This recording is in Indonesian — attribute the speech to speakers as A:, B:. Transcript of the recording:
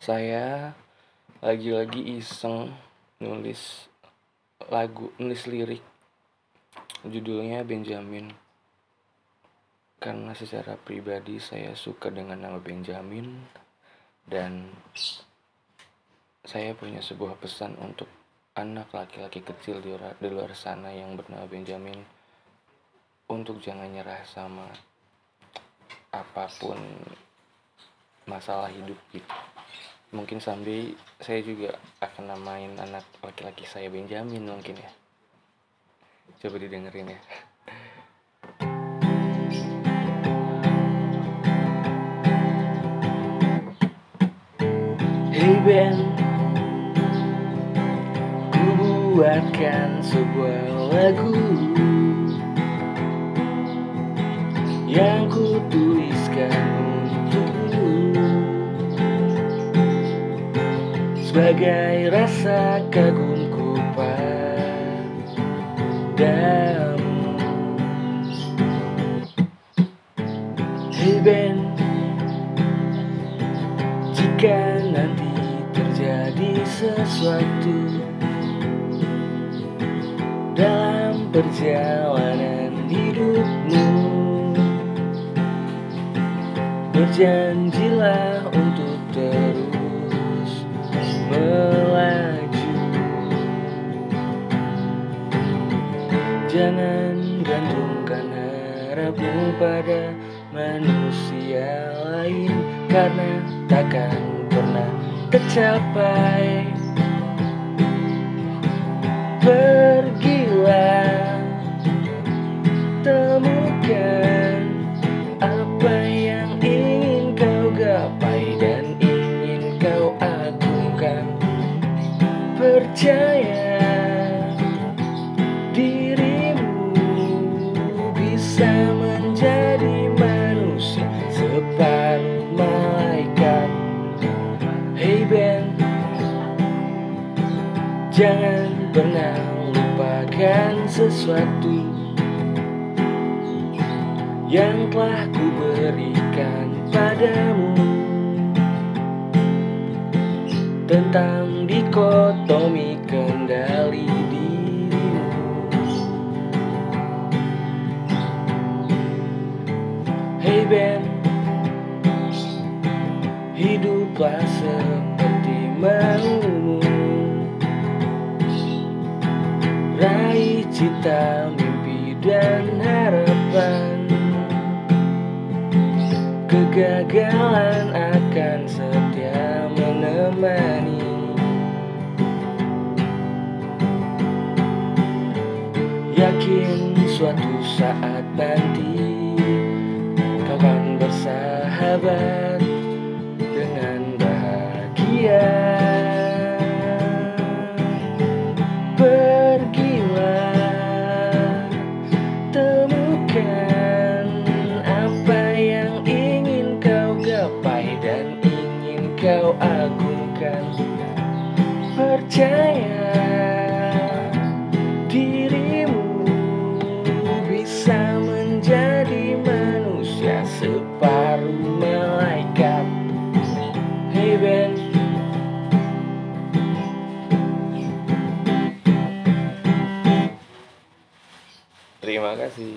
A: saya lagi-lagi iseng nulis lagu nulis lirik. Judulnya Benjamin. Karena secara pribadi saya suka dengan nama Benjamin dan saya punya sebuah pesan untuk anak laki-laki kecil di luar, di luar sana yang bernama Benjamin. Untuk jangan nyerah sama apa pun masalah hidup gitu mungkin sampai saya juga akan namain anak laki-laki saya Benjamin mungkin ya. Coba didengerin ya. Hey Ben. Ku buatkan sebuah lagu Yang ku tuliskan sebagai rasa kagumku padamu. Hey Ben. Jika nanti terjadi sesuatu Dalam perjalanan hidupmu Berjanjilah untuk terus melaju Jangan gantungkan harapmu pada manusia lain Karena takkan pernah tercapai. Pergilah Jangan pernah lupakan sesuatu Yang telah kuberikan padamu. Tentang dikotomi kendali dirimu. Hey Ben. Hiduplah seperti maumu meraih cita mimpi dan harapan. Kegagalan akan setia menemani. Yakin suatu saat nanti kau akan bersahabat dengan bahagia. percaya dirimu bisa menjadi manusia separuh malaikat. Hey Ben. Terima kasih.